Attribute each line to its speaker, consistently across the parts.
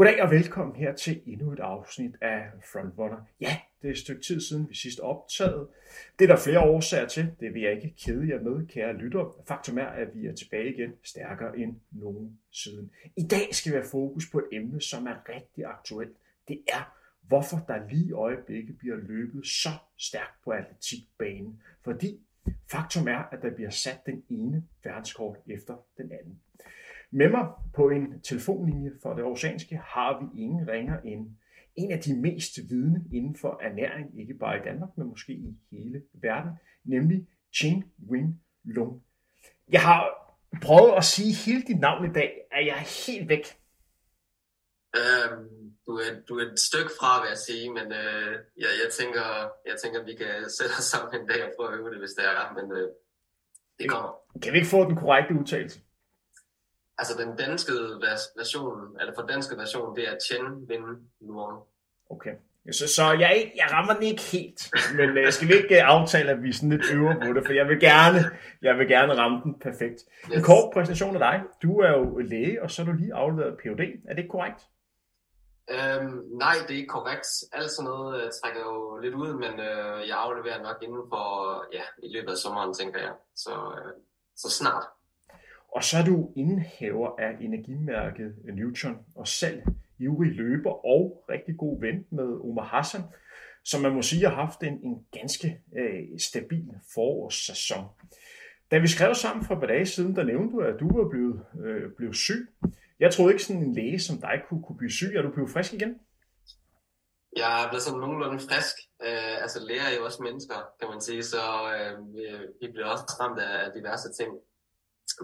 Speaker 1: Goddag og velkommen her til endnu et afsnit af Frontrunner. Ja, det er et stykke tid siden, vi sidst optaget. Det er der flere årsager til. Det vil jeg ikke kede jer med, kære lytter. Faktum er, at vi er tilbage igen stærkere end nogen siden. I dag skal vi have fokus på et emne, som er rigtig aktuelt. Det er, hvorfor der lige i øjeblikket bliver løbet så stærkt på atletikbanen. Fordi faktum er, at der bliver sat den ene verdenskort efter den anden. Med mig på en telefonlinje for det oceanske har vi ingen ringer end en af de mest vidne inden for ernæring, ikke bare i Danmark, men måske i hele verden, nemlig Ching Wing Lung. Jeg har prøvet at sige hele dit navn i dag, at jeg er helt væk.
Speaker 2: Øhm, du, er, du er et stykke fra, vil jeg sige, men øh, ja, jeg, tænker, jeg tænker, at vi kan sætte os sammen en dag og prøve at øve det, hvis det er, men øh, det kommer.
Speaker 1: Kan vi ikke få den korrekte udtalelse?
Speaker 2: Altså den danske version, eller for danske version, det er Chen Win Luong.
Speaker 1: Okay. Så, så jeg, jeg rammer den ikke helt, men uh, skal vi ikke uh, aftale, at vi sådan lidt øver på det, for jeg vil gerne, jeg vil gerne ramme den perfekt. Yes. En kort præsentation af dig. Du er jo læge, og så er du lige afleveret Ph.D. Er det ikke korrekt?
Speaker 2: Øhm, nej, det er ikke korrekt. Alt sådan noget uh, trækker jo lidt ud, men uh, jeg afleverer nok inden for, ja, i løbet af sommeren, tænker jeg. Så, uh, så snart.
Speaker 1: Og så er du indehaver af energimærket Newton og selv ivrig løber og rigtig god ven med Omar Hassan, som man må sige har haft en, en ganske øh, stabil forårssæson. Da vi skrev sammen for et par dage siden, der nævnte du, at du var blevet, øh, blevet syg. Jeg troede ikke sådan en læge som dig kunne, kunne blive syg. Er du blevet frisk igen?
Speaker 2: Jeg er blevet sådan nogenlunde frisk. Øh, altså læger er jo også mennesker, kan man sige, så øh, vi, vi bliver også ramt af diverse ting.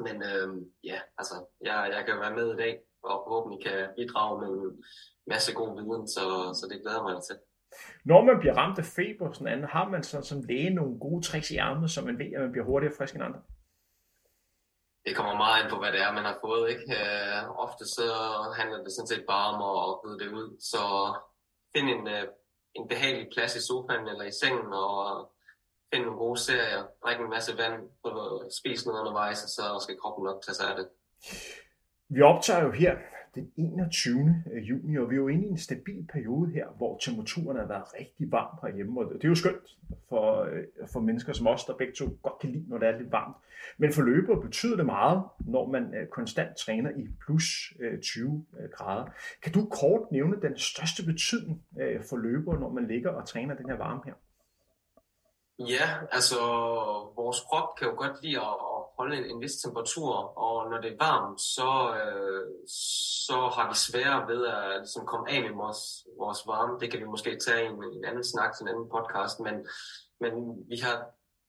Speaker 2: Men øh, ja, altså, jeg, jeg kan være med i dag, og forhåbentlig kan bidrage med en masse god viden, så, så det glæder mig til.
Speaker 1: Når man bliver ramt af feber, sådan andet, har man så, som læge nogle gode tricks i ærmet, så man ved, at man bliver hurtigere frisk end andre?
Speaker 2: Det kommer meget ind på, hvad det er, man har fået. Ikke? Øh, ofte så handler det sådan set bare om at rydde det ud. Så find en, øh, en behagelig plads i sofaen eller i sengen, og finde nogle gode serier, drikke en masse vand, spise noget undervejs, og så skal kroppen nok tage sig af det.
Speaker 1: Vi optager jo her den 21. Øh, juni, og vi er jo inde i en stabil periode her, hvor temperaturen har været rigtig varm herhjemme, og det er jo skønt for, øh, for mennesker som os, der begge to godt kan lide, når det er lidt varmt. Men for løbere betyder det meget, når man øh, konstant træner i plus 20 grader. Kan du kort nævne den største betydning for løbere, når man ligger og træner den her varme her?
Speaker 2: Ja, altså vores krop kan jo godt lide at, at holde en, en vis temperatur, og når det er varmt, så, øh, så har vi sværere ved at ligesom, komme af med vores, vores varme. Det kan vi måske tage i en, en anden snak til en anden podcast, men, men vi har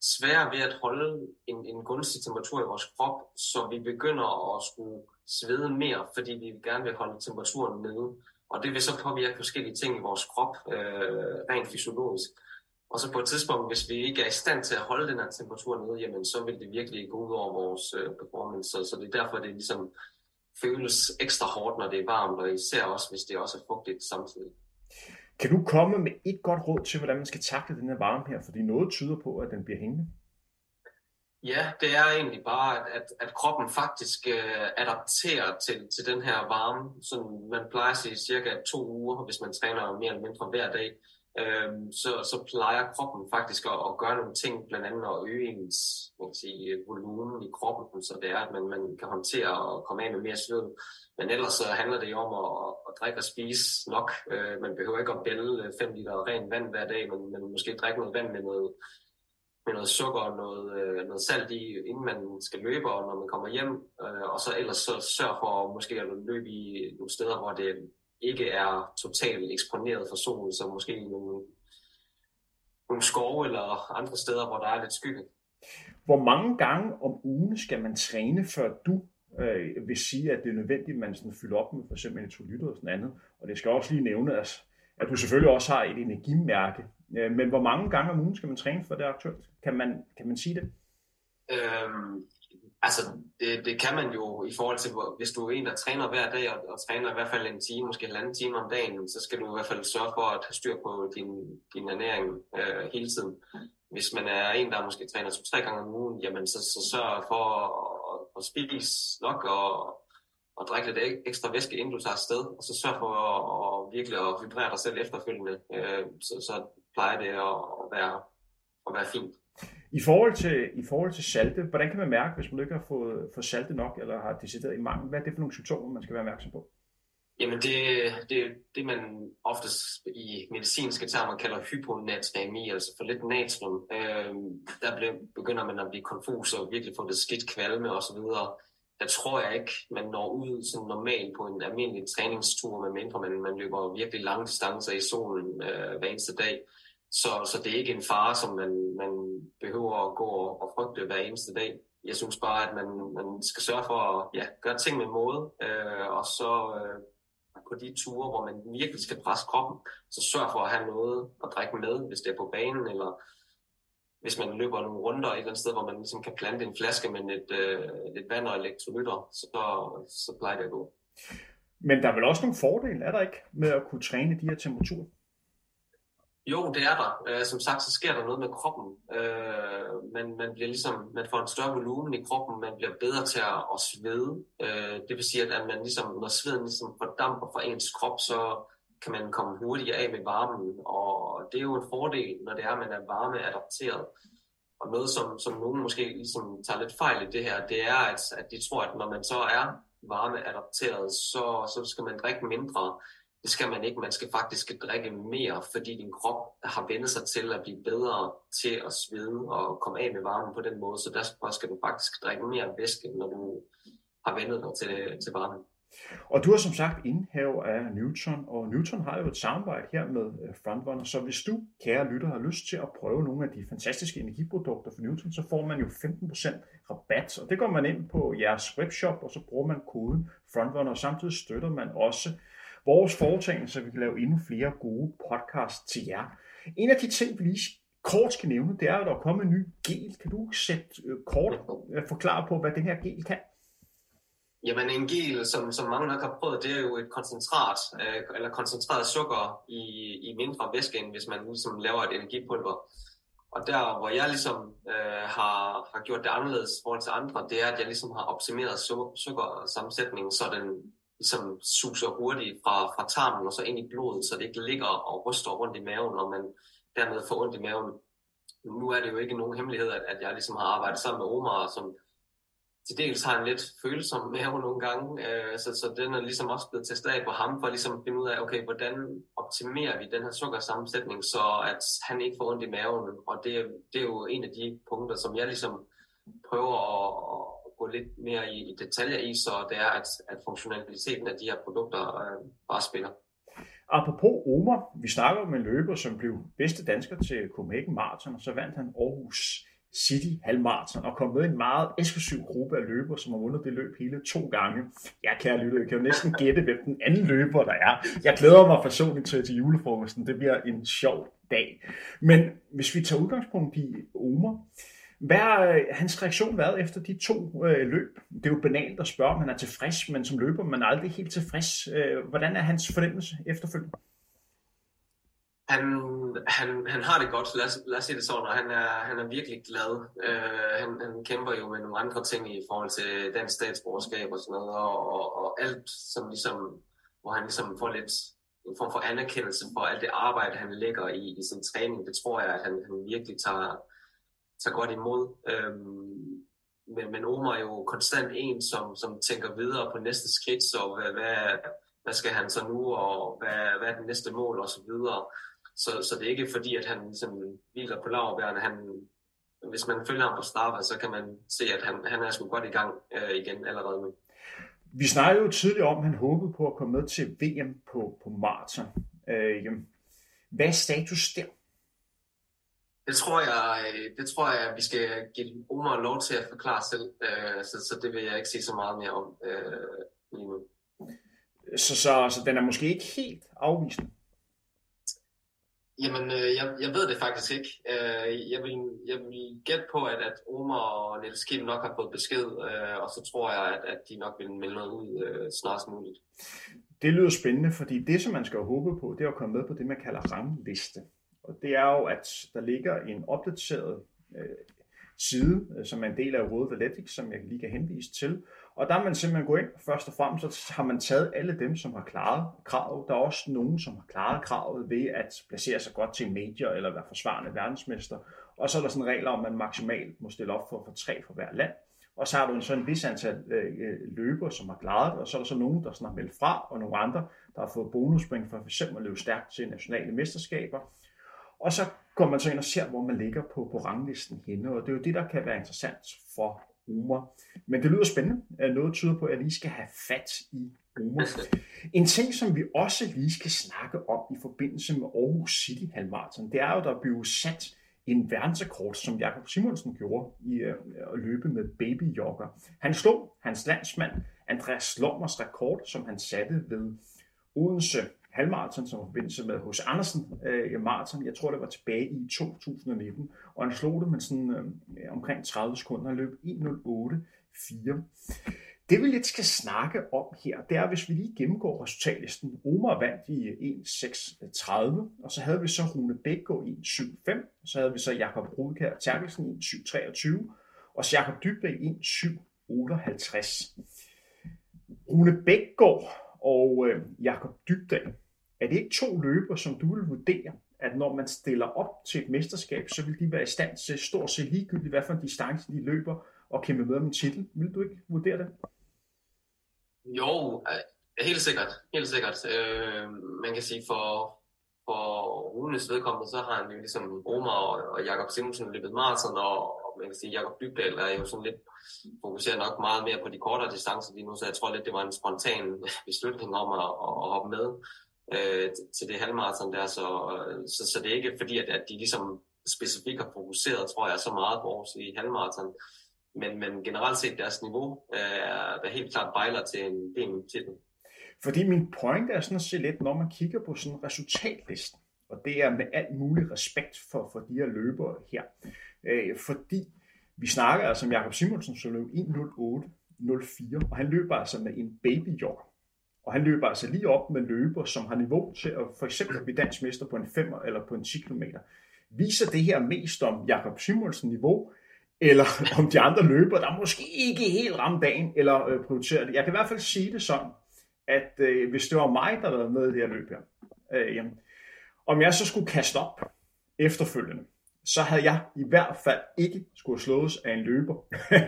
Speaker 2: sværere ved at holde en, en gunstig temperatur i vores krop, så vi begynder at skulle svede mere, fordi vi gerne vil holde temperaturen nede. Og det vil så påvirke forskellige ting i vores krop, øh, rent fysiologisk. Og så på et tidspunkt, hvis vi ikke er i stand til at holde den her temperatur nede, jamen så vil det virkelig gå ud over vores øh, performance. Så, så det er derfor, det ligesom føles ekstra hårdt, når det er varmt, og især også, hvis det også er fugtigt samtidig.
Speaker 1: Kan du komme med et godt råd til, hvordan man skal takle den her varme her? Fordi noget tyder på, at den bliver hængende.
Speaker 2: Ja, det er egentlig bare, at, at, at kroppen faktisk øh, adapterer til, til den her varme. Så man plejer at sige cirka to uger, hvis man træner mere eller mindre hver dag øh, så, så plejer kroppen faktisk at, at gøre nogle ting, blandt andet at øge ens man kan sige, volumen i kroppen, så det er, at man, man kan håndtere og komme af med mere sved. Men ellers så handler det jo om at, at drikke og spise nok. Øh, man behøver ikke at bælge øh, 5 liter ren vand hver dag, men, men måske drikke noget vand med noget, med noget sukker og noget, øh, noget salt i, inden man skal løbe, og når man kommer hjem. Øh, og så ellers så sørg for måske at løbe i nogle steder, hvor det ikke er totalt eksponeret for solen, så måske nogle, nogle skove eller andre steder, hvor der er lidt skygge.
Speaker 1: Hvor mange gange om ugen skal man træne, før du øh, vil sige, at det er nødvendigt, at man sådan fylder op med for eksempel elektrolytter og sådan andet. Og det skal også lige nævnes, at du selvfølgelig også har et energimærke. Øh, men hvor mange gange om ugen skal man træne for det aktuelt? Kan man, kan man sige det?
Speaker 2: Øhm, Altså, det, det kan man jo i forhold til, hvis du er en, der træner hver dag, og, og træner i hvert fald en time, måske en anden time om dagen, så skal du i hvert fald sørge for at have styr på din, din ernæring øh, hele tiden. Hvis man er en, der måske træner to-tre gange om ugen, jamen så, så sørg for at, at, spise nok og, at drikke lidt ekstra væske, inden du tager afsted, og så sørg for at, at virkelig at vibrere dig selv efterfølgende, øh, så, så plejer det at, at, være, at være fint.
Speaker 1: I forhold, til, I forhold til salte, hvordan kan man mærke, hvis man ikke har fået, fået salte nok, eller har decideret i mangel? Hvad er det for nogle symptomer, man skal være opmærksom på?
Speaker 2: Jamen det, det, det man oftest i medicinske termer kalder hyponatremi, altså for lidt natrium. Øh, der begynder man at blive konfus og virkelig få det skidt kvalme osv der tror jeg ikke, man når ud sådan normalt på en almindelig træningstur, medmindre man, man løber virkelig lange distancer i solen øh, hver eneste dag. Så, så det er ikke en fare, som man, man behøver at gå og, og frygte hver eneste dag. Jeg synes bare, at man, man skal sørge for at ja, gøre ting med måde, øh, og så øh, på de ture, hvor man virkelig skal presse kroppen, så sørg for at have noget at drikke med, hvis det er på banen, eller hvis man løber nogle runder et eller andet sted, hvor man ligesom kan plante en flaske med lidt, øh, lidt vand og elektrolytter, så, så plejer det at gå.
Speaker 1: Men der er vel også nogle fordele, er der ikke, med at kunne træne de her temperaturer?
Speaker 2: Jo, det er der. Øh, som sagt, så sker der noget med kroppen. Øh, man, man bliver ligesom, man får en større volumen i kroppen, man bliver bedre til at, at svede. Øh, det vil sige, at man ligesom, når sveden ligesom fordamper fra ens krop, så kan man komme hurtigere af med varmen, og det er jo en fordel, når det er, at man er varmeadapteret. Og noget, som, som nogen måske ligesom tager lidt fejl i det her, det er, at, at de tror, at når man så er varmeadapteret, så, så skal man drikke mindre. Det skal man ikke. Man skal faktisk drikke mere, fordi din krop har vendt sig til at blive bedre til at svede og komme af med varmen på den måde. Så derfor skal du faktisk drikke mere væske, når du har vendt dig til, til varmen.
Speaker 1: Og du har som sagt indhave af Newton, og Newton har jo et samarbejde her med øh, Frontrunner, så hvis du, kære lytter, har lyst til at prøve nogle af de fantastiske energiprodukter fra Newton, så får man jo 15% rabat, og det går man ind på jeres webshop, og så bruger man koden Frontrunner, og samtidig støtter man også vores foretagende, så vi kan lave endnu flere gode podcasts til jer. En af de ting, vi lige kort skal nævne, det er, at der er kommet en ny gel. Kan du sætte øh, kort øh, forklare på, hvad den her gel kan?
Speaker 2: Jamen en gel, som, som mange nok har prøvet, det er jo et koncentrat, øh, eller koncentreret sukker i, i mindre væske, end hvis man ligesom laver et energipulver. Og der, hvor jeg ligesom øh, har, har gjort det anderledes forhold til andre, det er, at jeg ligesom har optimeret su- sukkersammensætningen, så den ligesom suser hurtigt fra, fra tarmen og så ind i blodet, så det ikke ligger og ryster rundt i maven, og man dermed får ondt i maven. Nu er det jo ikke nogen hemmelighed, at, at jeg ligesom har arbejdet sammen med Omar, som til dels har en lidt følsom mave nogle gange, øh, så, så den er ligesom også blevet testet af på ham, for ligesom at finde ud af, okay, hvordan optimerer vi den her sukkersammensætning, så at han ikke får ondt i maven, og det, det er jo en af de punkter, som jeg ligesom prøver at, at gå lidt mere i, i detaljer i, så det er, at, at funktionaliteten af de her produkter øh, bare spiller.
Speaker 1: Apropos Omar, vi snakker om en løber, som blev bedste dansker til Copenhagen Marathon, og så vandt han Aarhus City halvmarathon og kom med en meget eksklusiv gruppe af løbere, som har vundet det løb hele to gange. Ja, kære lytter, jeg kan jo næsten gætte, hvem den anden løber der er. Jeg glæder mig personligt til, til julefrokosten. Det bliver en sjov dag. Men hvis vi tager udgangspunkt i Omer, hvad har øh, hans reaktion været efter de to øh, løb? Det er jo banalt at spørge, om han er tilfreds, men som løber man er aldrig helt tilfreds. Øh, hvordan er hans fornemmelse efterfølgende?
Speaker 2: han, han, han har det godt, lad os, lad os sige det sådan, og han er, han er virkelig glad. Øh, han, han kæmper jo med nogle andre ting i forhold til dansk statsborgerskab og sådan noget, og, og, og alt, som ligesom, hvor han ligesom får lidt en form for anerkendelse for alt det arbejde, han lægger i, i sin træning, det tror jeg, at han, han virkelig tager, så godt imod. Øhm, men, men Omar er jo konstant en, som, som tænker videre på næste skridt, så hvad, hvad, hvad skal han så nu, og hvad, hvad er det næste mål, og så videre. Så, så det er ikke fordi, at han ligesom hviler på lavbærene. Han, hvis man følger ham på Strava, så kan man se, at han, han er sgu godt i gang øh, igen allerede nu.
Speaker 1: Vi snakkede jo tidligere om, at han håbede på at komme med til VM på, på maraton. Øh, hvad er status der?
Speaker 2: Det tror jeg, det tror jeg, at vi skal give Omar lov til at forklare selv, øh, så, så det vil jeg ikke sige så meget mere om øh, lige nu.
Speaker 1: Så, så, så den er måske ikke helt afvisende?
Speaker 2: Jamen, øh, jeg, jeg ved det faktisk ikke. Øh, jeg, vil, jeg vil gætte på, at, at Omar og Niels Kim nok har fået besked, øh, og så tror jeg, at, at de nok vil melde noget ud øh, snarest muligt.
Speaker 1: Det lyder spændende, fordi det, som man skal håbe på, det er at komme med på det, man kalder rangliste. Og det er jo, at der ligger en opdateret øh, side, øh, som er en del af World Athletics, som jeg lige kan henvise til. Og der er man simpelthen gået ind, først og fremmest, så har man taget alle dem, som har klaret kravet. Der er også nogen, som har klaret kravet ved at placere sig godt til major eller være forsvarende verdensmester. Og så er der sådan regler om, at man maksimalt må stille op for, for tre for hver land. Og så har du en sådan vis antal øh, øh løber, som har klaret det, og så er der så nogen, der sådan har meldt fra, og nogle andre, der har fået bonuspoint for f.eks. at løbe stærkt til nationale mesterskaber. Og så går man så ind og ser, hvor man ligger på, på ranglisten henne, og det er jo det, der kan være interessant for Omer. Men det lyder spændende. Noget tyder på, at jeg lige skal have fat i Omer. En ting, som vi også lige skal snakke om i forbindelse med Aarhus City Halvmarathon, det er jo, der bliver sat en verdensrekord, som Jakob Simonsen gjorde i øh, at løbe med babyjogger. Han slog hans landsmand Andreas Lommers rekord, som han satte ved Odense halvmarathon, som var forbindelse med hos Andersen øh, maraton. Jeg tror, det var tilbage i 2019. Og han slog det med sådan øh, omkring 30 sekunder. og løb 1.08.4. Det vi lidt skal snakke om her, det er, hvis vi lige gennemgår resultatlisten. Omar vandt i 1.36, og så havde vi så Rune Bækgaard i 1.7.5, og så havde vi så Jakob Rudkær Terkelsen i 1.7.23, og så Jakob Dybæk i 1.7.58. Rune Bækgaard og øh, Jakob Dybdal, er det ikke to løber, som du vil vurdere, at når man stiller op til et mesterskab, så vil de være i stand til stort set ligegyldigt, hvad for en distance de løber, og kæmpe med om en titel. Vil du ikke vurdere det?
Speaker 2: Jo, øh, helt sikkert. Helt sikkert. Øh, man kan sige, for, for Runes vedkommende, så har han jo ligesom Omar og, og Jakob Simonsen løbet maraton, og, og man kan sige, Jakob Dybdal er jo sådan lidt, fokuserer nok meget mere på de kortere distancer lige nu, så jeg tror lidt, det var en spontan beslutning om at, at, at hoppe med øh, til det halvmarathon der, så, så, så det er ikke fordi, at, at de ligesom specifikt har fokuseret, tror jeg, så meget på Aarhus i halvmarathon, men, men generelt set deres niveau øh, er der helt klart bejler til en del til den.
Speaker 1: Fordi min point er sådan at se lidt, når man kigger på sådan resultatlisten, og det er med alt mulig respekt for, for de her løbere her. Øh, fordi vi snakker altså om Jakob Simonsen, som løb 1.08.04, og han løber altså med en babyjogger. Og han løber altså lige op med løber, som har niveau til at for eksempel blive dansk mester på en 5 eller på en 10 km. Viser det her mest om Jakob Simonsen niveau, eller om de andre løber, der måske ikke helt ramte dagen, eller øh, prioriterer det. Jeg kan i hvert fald sige det sådan, at øh, hvis det var mig, der var med i det her løb her, øh, jamen, om jeg så skulle kaste op efterfølgende, så havde jeg i hvert fald ikke skulle slås af en løber,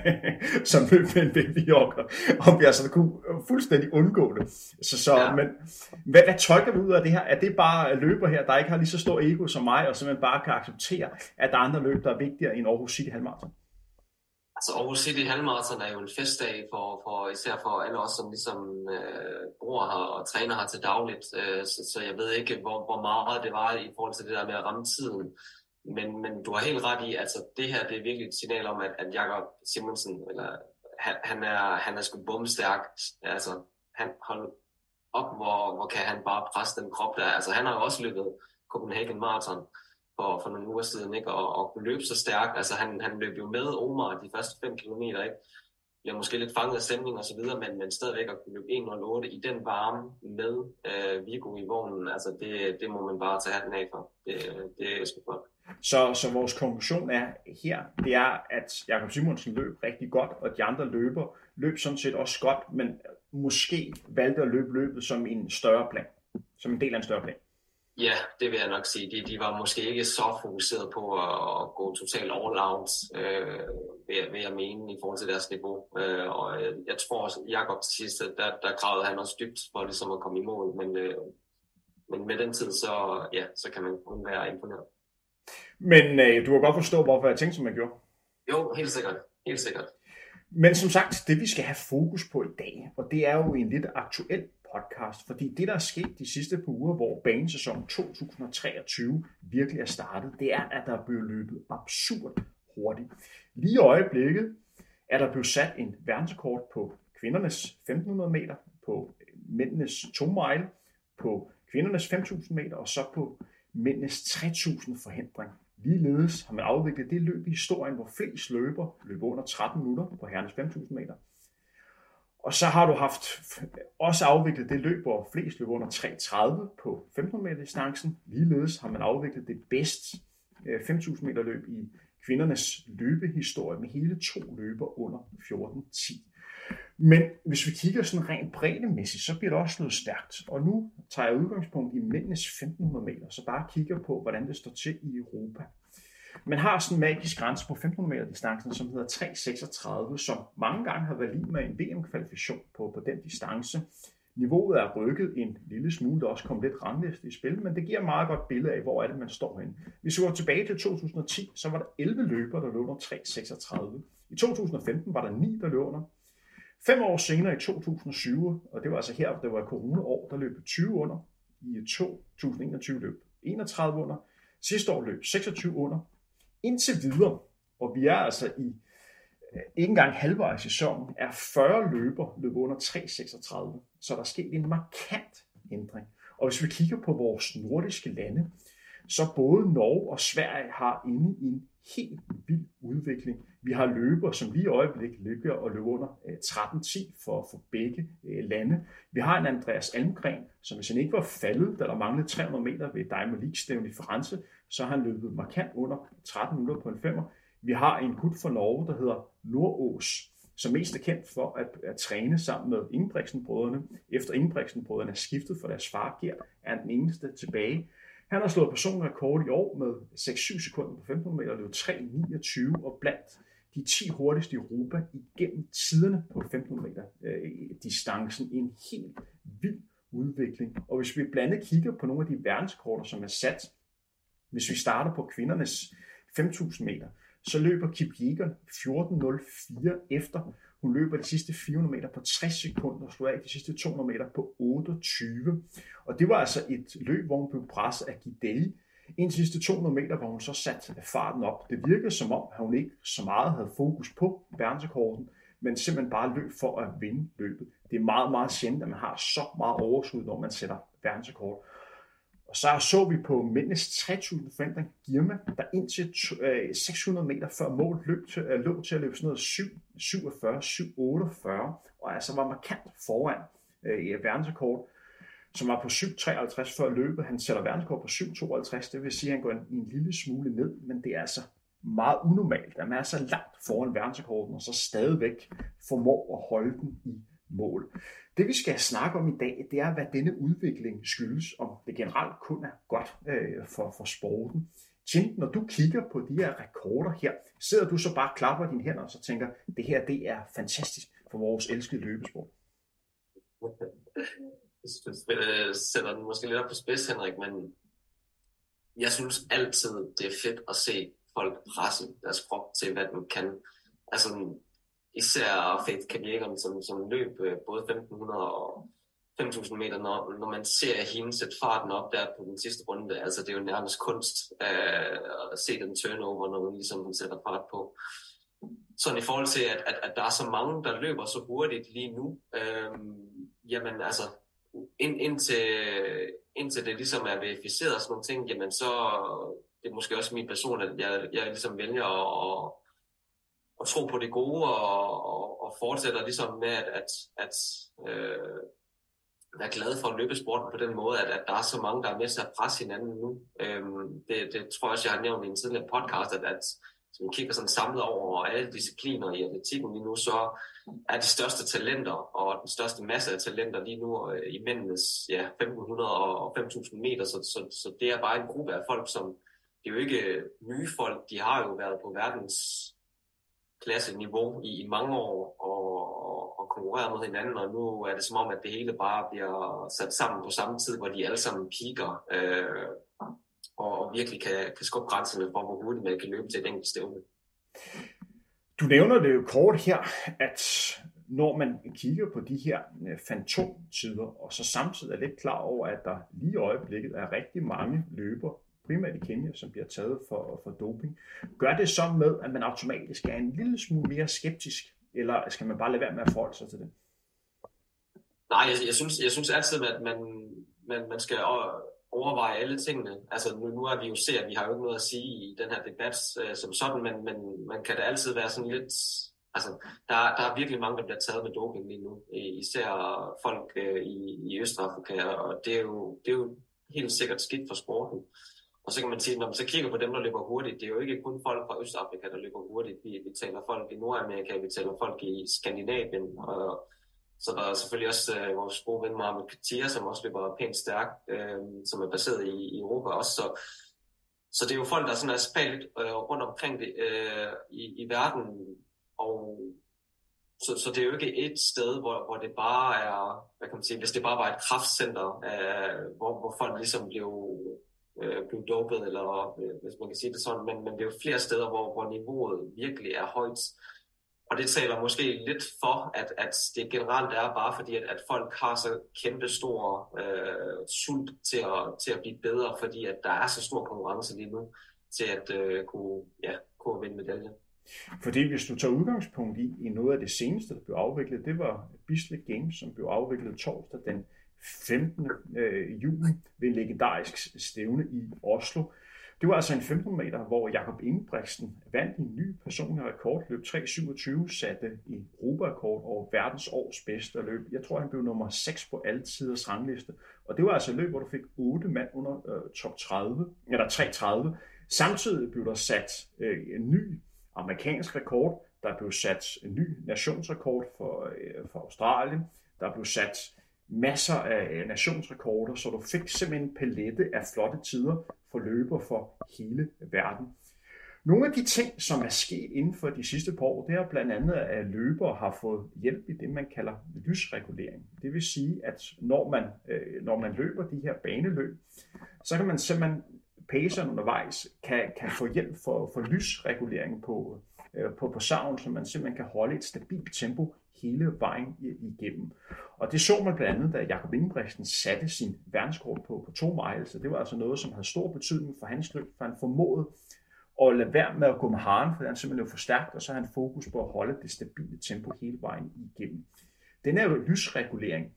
Speaker 1: som løb med en babyjokker, om jeg så kunne fuldstændig undgå det. Så, så, ja. men hvad, hvad tolker vi ud af det her? Er det bare løber her, der ikke har lige så stor ego som mig, og simpelthen bare kan acceptere, at der er andre løb, der er vigtigere end Aarhus City Halvmarathon?
Speaker 2: Altså Aarhus City Halvmarathon er jo en festdag for, for især for alle os, som ligesom øh, bruger her og træner her til dagligt. Øh, så, så jeg ved ikke, hvor, hvor meget det var i forhold til det der med at ramme tiden. Men, men du har helt ret i, altså det her det er virkelig et signal om, at, at Jakob Simonsen, eller, han, han, er, han er sgu bumstærk. Altså, han hold op, hvor, hvor kan han bare presse den krop der. Altså, han har jo også løbet Copenhagen Marathon for, for nogle uger siden, ikke? Og, og kunne løbe så stærkt. Altså, han, han løb jo med Omar de første 5 km, ikke? Bliver måske lidt fanget af stemning og så videre, men, men stadigvæk at kunne løbe 1.08 i den varme med øh, Vigo i vognen, altså det, det må man bare tage hatten af for. Det, det er sgu godt.
Speaker 1: Så, så vores konklusion er her, det er, at Jakob Simonsen løb rigtig godt, og de andre løber løb sådan set også godt, men måske valgte at løbe løbet som en større plan, som en del af en større plan.
Speaker 2: Ja, det vil jeg nok sige. De, de var måske ikke så fokuseret på at, at gå totalt all out, øh, ved, ved jeg mene, i forhold til deres niveau. Øh, og øh, jeg tror også, Jakob til sidst, der, der gravede han også dybt for ligesom at komme i mål, men, øh, men med den tid, så, ja, så kan man kun være imponeret.
Speaker 1: Men øh, du har godt forstå, hvorfor jeg tænkte, som jeg gjorde.
Speaker 2: Jo, helt sikkert. Helt sikkert.
Speaker 1: Men som sagt, det vi skal have fokus på i dag, og det er jo en lidt aktuel podcast, fordi det, der er sket de sidste par uger, hvor banesæsonen 2023 virkelig er startet, det er, at der er blevet løbet absurd hurtigt. Lige i øjeblikket er der blevet sat en verdensrekord på kvindernes 1500 meter, på mændenes 2 mile, på kvindernes 5000 meter, og så på mændenes 3000 forhindring. Ligeledes har man afviklet det løb i historien, hvor flest løber løber under 13 minutter på herrenes 5000 meter. Og så har du haft også afviklet det løb, hvor flest løber under 3.30 på 1500 meter distancen. Ligeledes har man afviklet det bedst øh, 5.000 meter løb i kvindernes løbehistorie med hele to løber under 14.10. Men hvis vi kigger sådan rent breddemæssigt, så bliver det også noget stærkt. Og nu tager jeg udgangspunkt i mændenes 1500 meter, så bare kigger på, hvordan det står til i Europa. Man har sådan en magisk grænse på 1500 meter distancen, som hedder 3,36, som mange gange har været lige med en VM-kvalifikation på, på den distance. Niveauet er rykket en lille smule, der også kom lidt rangliste i spil, men det giver et meget godt billede af, hvor er det, man står henne. Hvis vi går tilbage til 2010, så var der 11 løbere, der lå under 3,36. I 2015 var der 9, der lå under. Fem år senere i 2020, og det var altså her, det var coronaår, der løb 20 under. I 2021 løb 31 under. Sidste år løb 26 under. Indtil videre, og vi er altså i øh, ikke engang halvvejs i sæsonen, er 40 løber løbet under 3,36. Så der er sket en markant ændring. Og hvis vi kigger på vores nordiske lande, så både Norge og Sverige har inde i en helt vild udvikling. Vi har løber, som lige i øjeblikket ligger og løber under øh, 13-10 for, for begge øh, lande. Vi har en Andreas Almgren, som hvis han ikke var faldet, da der manglede 300 meter ved Diamond League-stævn i France, så har han løbet markant under 13 minutter på en femmer. Vi har en gut fra Norge, der hedder Nordås, som mest er kendt for at, at træne sammen med Ingebrigtsen-brødrene. Efter Ingebrigtsen-brødrene er skiftet for deres far, Gear, er han den eneste tilbage. Han har slået personrekord i år med 6-7 sekunder på 1500 meter, løbet 3.29 og blandt de 10 hurtigste i Europa igennem tiderne på 1500 meter øh, distancen. En helt vild udvikling. Og hvis vi blandt andet kigger på nogle af de verdenskorter, som er sat, hvis vi starter på kvindernes 5.000 meter, så løber Kip Jæger 14.04 efter. Hun løber de sidste 400 meter på 60 sekunder og slog af de sidste 200 meter på 28. Og det var altså et løb, hvor hun blev presset af Gidei. En sidste 200 meter, hvor hun så sat farten op. Det virkede som om, at hun ikke så meget havde fokus på verdensrekorden, men simpelthen bare løb for at vinde løbet. Det er meget, meget sjældent, at man har så meget overskud, når man sætter verdensrekord. Og så så vi på mændenes 3000 forandring Girma, der indtil 600 øh, meter før mål løb til, øh, lå til at løbe sådan noget 7, 47, 7, 48, og altså var markant foran øh, verdensrekord, som var på 7,53 før løbet. Han sætter verdensrekord på 7,52, det vil sige, at han går en, en lille smule ned, men det er altså meget unormalt, at man er så langt foran verdensrekorden, og så stadigvæk formår at holde den i mål. Det vi skal snakke om i dag, det er, hvad denne udvikling skyldes, om det generelt kun er godt øh, for, for sporten. Jim, når du kigger på de her rekorder her, sidder du så bare og klapper dine hænder og så tænker, det her det er fantastisk for vores elskede løbesport?
Speaker 2: Jeg sætter den måske lidt op på spids, Henrik, men jeg synes altid, det er fedt at se folk presse deres krop til, hvad den kan. Altså, især Faith Kajægeren, som, som løb øh, både 1500 og 5.000 meter, når, når man ser hende sætte farten op der på den sidste runde, altså det er jo nærmest kunst øh, at se den turnover, når hun ligesom sætter fart på. Sådan i forhold til, at, at, at der er så mange, der løber så hurtigt lige nu, øh, jamen altså, ind, indtil, indtil det ligesom er verificeret og sådan nogle ting, jamen så det er måske også min person, at jeg, jeg ligesom vælger at, at tro på det gode og, og, og fortsætter ligesom med at, at, at øh, være glad for løbesporten på den måde, at, at der er så mange, der er med til at presse hinanden nu. Øhm, det, det tror jeg også, jeg har nævnt i en tidligere podcast, at, at hvis man kigger sådan samlet over alle discipliner i atletikken lige nu, så er de største talenter og den største masse af talenter lige nu øh, i mændenes ja, 1500 og 5000 meter, så, så, så det er bare en gruppe af folk, som det er jo ikke øh, nye folk, de har jo været på verdens klasseniveau i, i mange år og, og konkurreret mod hinanden, og nu er det som om, at det hele bare bliver sat sammen på samme tid, hvor de alle sammen piker øh, og, og virkelig kan, kan skubbe grænserne for, hvor hurtigt man kan løbe til et enkelt stævne.
Speaker 1: Du nævner det jo kort her, at når man kigger på de her øh, fantomtider, og så samtidig er lidt klar over, at der lige i øjeblikket er rigtig mange løber, primært i Kenya, som bliver taget for, for doping. Gør det så med, at man automatisk er en lille smule mere skeptisk, eller skal man bare lade være med at forholde sig til det?
Speaker 2: Nej, jeg, jeg, synes, jeg synes altid, at man, man, man skal overveje alle tingene. Altså nu, nu er vi jo set, at vi har jo ikke noget at sige i den her debat øh, som sådan, men, men man kan da altid være sådan lidt... Altså, der, der er virkelig mange, der bliver taget med doping lige nu. Øh, især folk øh, i, i Østafrika, og det er, jo, det er jo helt sikkert skidt for sporten. Og så kan man sige, når man så kigger på dem, der løber hurtigt, det er jo ikke kun folk fra Østafrika, der løber hurtigt. Vi, vi taler folk i Nordamerika, vi taler folk i Skandinavien, og så der er selvfølgelig også øh, vores gode ven Mohamed Katia, som også løber pænt stærkt, øh, som er baseret i, i Europa også. Så, så det er jo folk, der sådan er spredt øh, rundt omkring det øh, i, i verden, og så, så det er jo ikke et sted, hvor, hvor det bare er, hvad kan man sige, hvis det bare var et kraftcenter, øh, hvor, hvor folk ligesom blev, øh, blev dopet, eller øh, hvis man kan sige det sådan, men, men det er jo flere steder, hvor, hvor niveauet virkelig er højt. Og det taler måske lidt for, at, at det generelt er bare fordi, at, at folk har så kæmpe stor øh, sult til at, til at blive bedre, fordi at der er så stor konkurrence lige nu til at øh, kunne, ja, kunne vinde medaljer.
Speaker 1: Fordi hvis du tager udgangspunkt i, i noget af det seneste, der blev afviklet, det var Bislett Games, som blev afviklet torsdag den 15. Øh, juni ved en legendarisk stævne i Oslo. Det var altså en 15 meter, hvor Jakob Ingebrigtsen vandt en ny personlig rekord, løb 3.27, satte en Europa-rekord og verdens års bedste løb. Jeg tror, han blev nummer 6 på alle tiders rangliste. Og det var altså et løb, hvor du fik 8 mand under øh, top 30, eller 3.30. Samtidig blev der sat øh, en ny amerikansk rekord. Der blev sat en ny nationsrekord for, øh, for Australien. Der blev sat masser af øh, nationsrekorder, så du fik simpelthen en palette af flotte tider for løber for hele verden. Nogle af de ting, som er sket inden for de sidste par år, det er blandt andet, at løbere har fået hjælp i det, man kalder lysregulering. Det vil sige, at når man, øh, når man løber de her baneløb, så kan man simpelthen paceren undervejs kan, kan få hjælp for, for lysregulering på, øh, på, på savn, så man simpelthen kan holde et stabilt tempo hele vejen igennem. Og det så man blandt andet, da Jakob Ingebrigtsen satte sin verdenskort på, på to miles. Så det var altså noget, som havde stor betydning for hans løb, for han formåede at lade være med at gå med haren, for han simpelthen blev for stærkt, og så havde han fokus på at holde det stabile tempo hele vejen igennem. Den her lysregulering.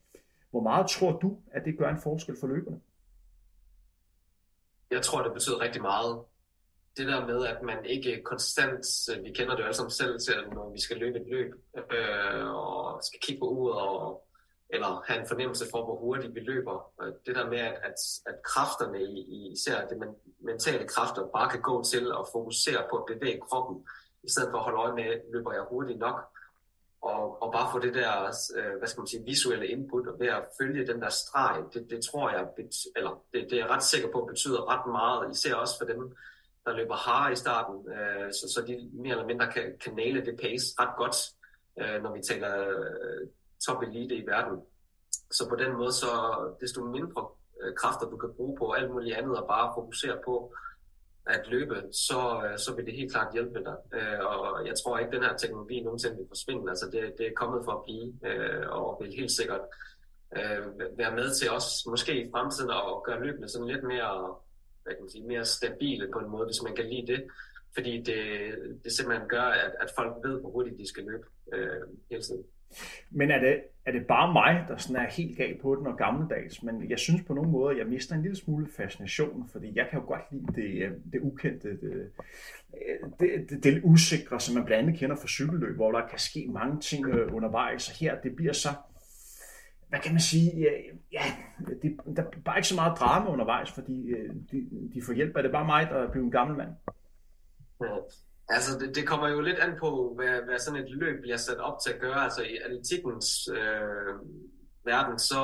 Speaker 1: Hvor meget tror du, at det gør en forskel for løberne?
Speaker 2: Jeg tror, det betyder rigtig meget. Det der med, at man ikke konstant, øh, vi kender det jo alle sammen selv til, når vi skal løbe et løb, øh, og skal kigge på uret, og, eller have en fornemmelse for, hvor hurtigt vi løber. Det der med, at, at, at kræfterne, i, især det mentale kræfter, bare kan gå til at fokusere på at bevæge kroppen, i stedet for at holde øje med, løber jeg hurtigt nok, og, og bare få det der, øh, hvad skal man sige, visuelle input, og ved at følge den der streg, det, det tror jeg, eller det, det er jeg ret sikker på, betyder ret meget, især også for dem, der løber hard i starten, øh, så, så de mere eller mindre kan, kan næle det pace ret godt, øh, når vi taler øh, top elite i verden. Så på den måde, så desto mindre øh, kræfter du kan bruge på alt muligt andet, og bare fokusere på, at løbe, så, øh, så vil det helt klart hjælpe dig. Øh, og jeg tror ikke, at den her teknologi nogensinde vil forsvinde. Altså det, det er kommet for at blive, øh, og vil helt sikkert øh, være med til os, måske i fremtiden, at gøre løbende sådan lidt mere, hvad kan man sige, mere stabile på en måde, hvis man kan lide det. Fordi det, det simpelthen gør, at, at folk ved, hvor hurtigt de skal løbe øh, hele tiden.
Speaker 1: Men er det, er det bare mig, der sådan er helt gal på den og gammeldags? Men jeg synes på nogle måder, jeg mister en lille smule fascination, fordi jeg kan jo godt lide det, øh, det ukendte, det, det, det, det usikre, som man blandt andet kender fra cykelløb, hvor der kan ske mange ting øh, undervejs. Og her, det bliver så, hvad kan man sige, ja, det, der er bare ikke så meget drama undervejs, fordi øh, de, de får hjælp. Er det bare mig, der er blevet en gammel mand?
Speaker 2: Ja. Altså, det, det kommer jo lidt an på, hvad, hvad sådan et løb bliver sat op til at gøre. Altså, i atletikkens øh, verden, så,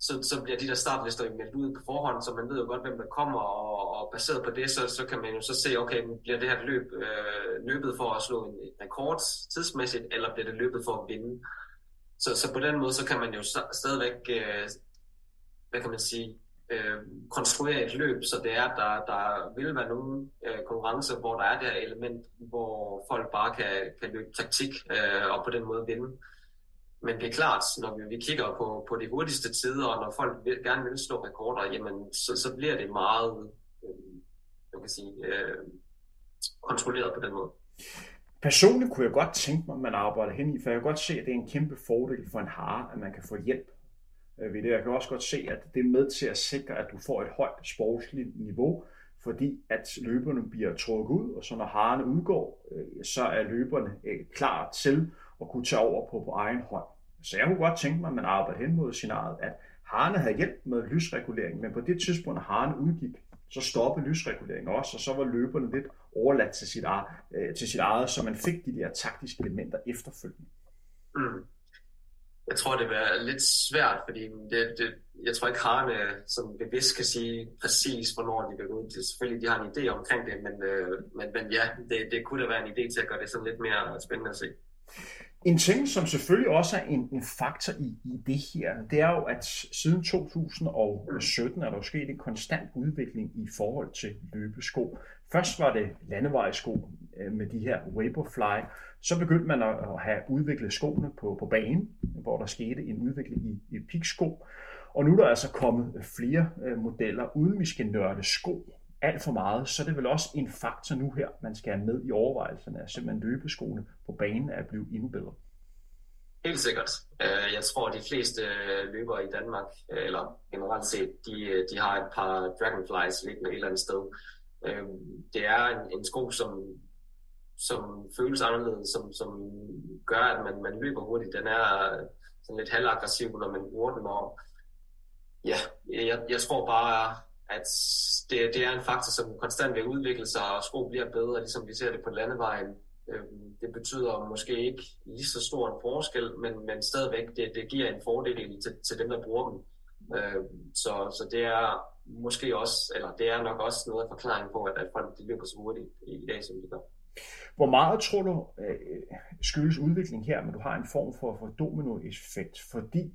Speaker 2: så, så bliver de der startlister jo meldt ud på forhånd, så man ved jo godt, hvem der kommer, og, og baseret på det, så, så kan man jo så se, okay, bliver det her løb øh, løbet for at slå en rekord tidsmæssigt, eller bliver det løbet for at vinde? Så, så på den måde, så kan man jo stadigvæk, øh, hvad kan man sige, øh, konstruere et løb, så det er, der, der vil være nogle øh, konkurrencer, hvor der er det her element, hvor folk bare kan, kan løbe taktik øh, og på den måde vinde. Men det er klart, når vi, vi kigger på, på de hurtigste tider, og når folk vil, gerne vil slå rekorder, jamen, så, så bliver det meget øh, jeg kan sige, øh, kontrolleret på den måde.
Speaker 1: Personligt kunne jeg godt tænke mig, at man arbejder hen i, for jeg kan godt se, at det er en kæmpe fordel for en hare, at man kan få hjælp øh, ved det. Jeg kan også godt se, at det er med til at sikre, at du får et højt sportsligt niveau, fordi at løberne bliver trukket ud, og så når harerne udgår, øh, så er løberne øh, klar til at kunne tage over på, på egen hånd. Så jeg kunne godt tænke mig, at man arbejder hen mod scenariet, at harerne havde hjælp med lysregulering, men på det tidspunkt, når harerne udgik, så stoppede lysreguleringen også, og så var løberne lidt overladt til sit, eget, øh, til sit eget, så man fik de der taktiske elementer efterfølgende. Mm.
Speaker 2: Jeg tror, det er lidt svært, fordi det, det, jeg tror ikke, Harne som bevidst kan sige præcis, hvornår de vil gå ud. Det selvfølgelig, de har en idé omkring det, men, øh, men, men ja, det, det kunne da være en idé til at gøre det sådan lidt mere spændende at se.
Speaker 1: En ting, som selvfølgelig også er en, en faktor i, i det her, det er jo, at siden 2017 er der jo sket en konstant udvikling i forhold til løbesko. Først var det landevejsko øh, med de her Vaporfly, så begyndte man at have udviklet skoene på, på banen, hvor der skete en udvikling i, i piksko. Og nu er der altså kommet flere øh, modeller, uden vi skal nørde sko alt for meget, så er det vel også en faktor nu her, man skal have med i overvejelserne, at simpelthen løbeskoene på banen er blevet endnu bedre.
Speaker 2: Helt sikkert. Øh, jeg tror, at de fleste løbere i Danmark, eller generelt set, de, de har et par Dragonflies liggende et eller andet sted. Øh, det er en, en sko, som, som føles anderledes, som, som gør, at man, man løber hurtigt. Den er sådan lidt halvaggressiv, når man bruger den, og ja, jeg, jeg tror bare, at det, det er en faktor, som konstant vil udvikle sig, og sko bliver bedre, ligesom vi ser det på landevejen. Øhm, det betyder måske ikke lige så stor en forskel, men, men stadigvæk, det, det giver en fordel til, til dem, der bruger dem. Øhm, så, så det er måske også, eller det er nok også noget af forklaringen på, at, at folk de løber så hurtigt i dag, som de gør.
Speaker 1: Hvor meget tror du øh, skyldes udvikling her, men du har en form for, for dominoeffekt? Fordi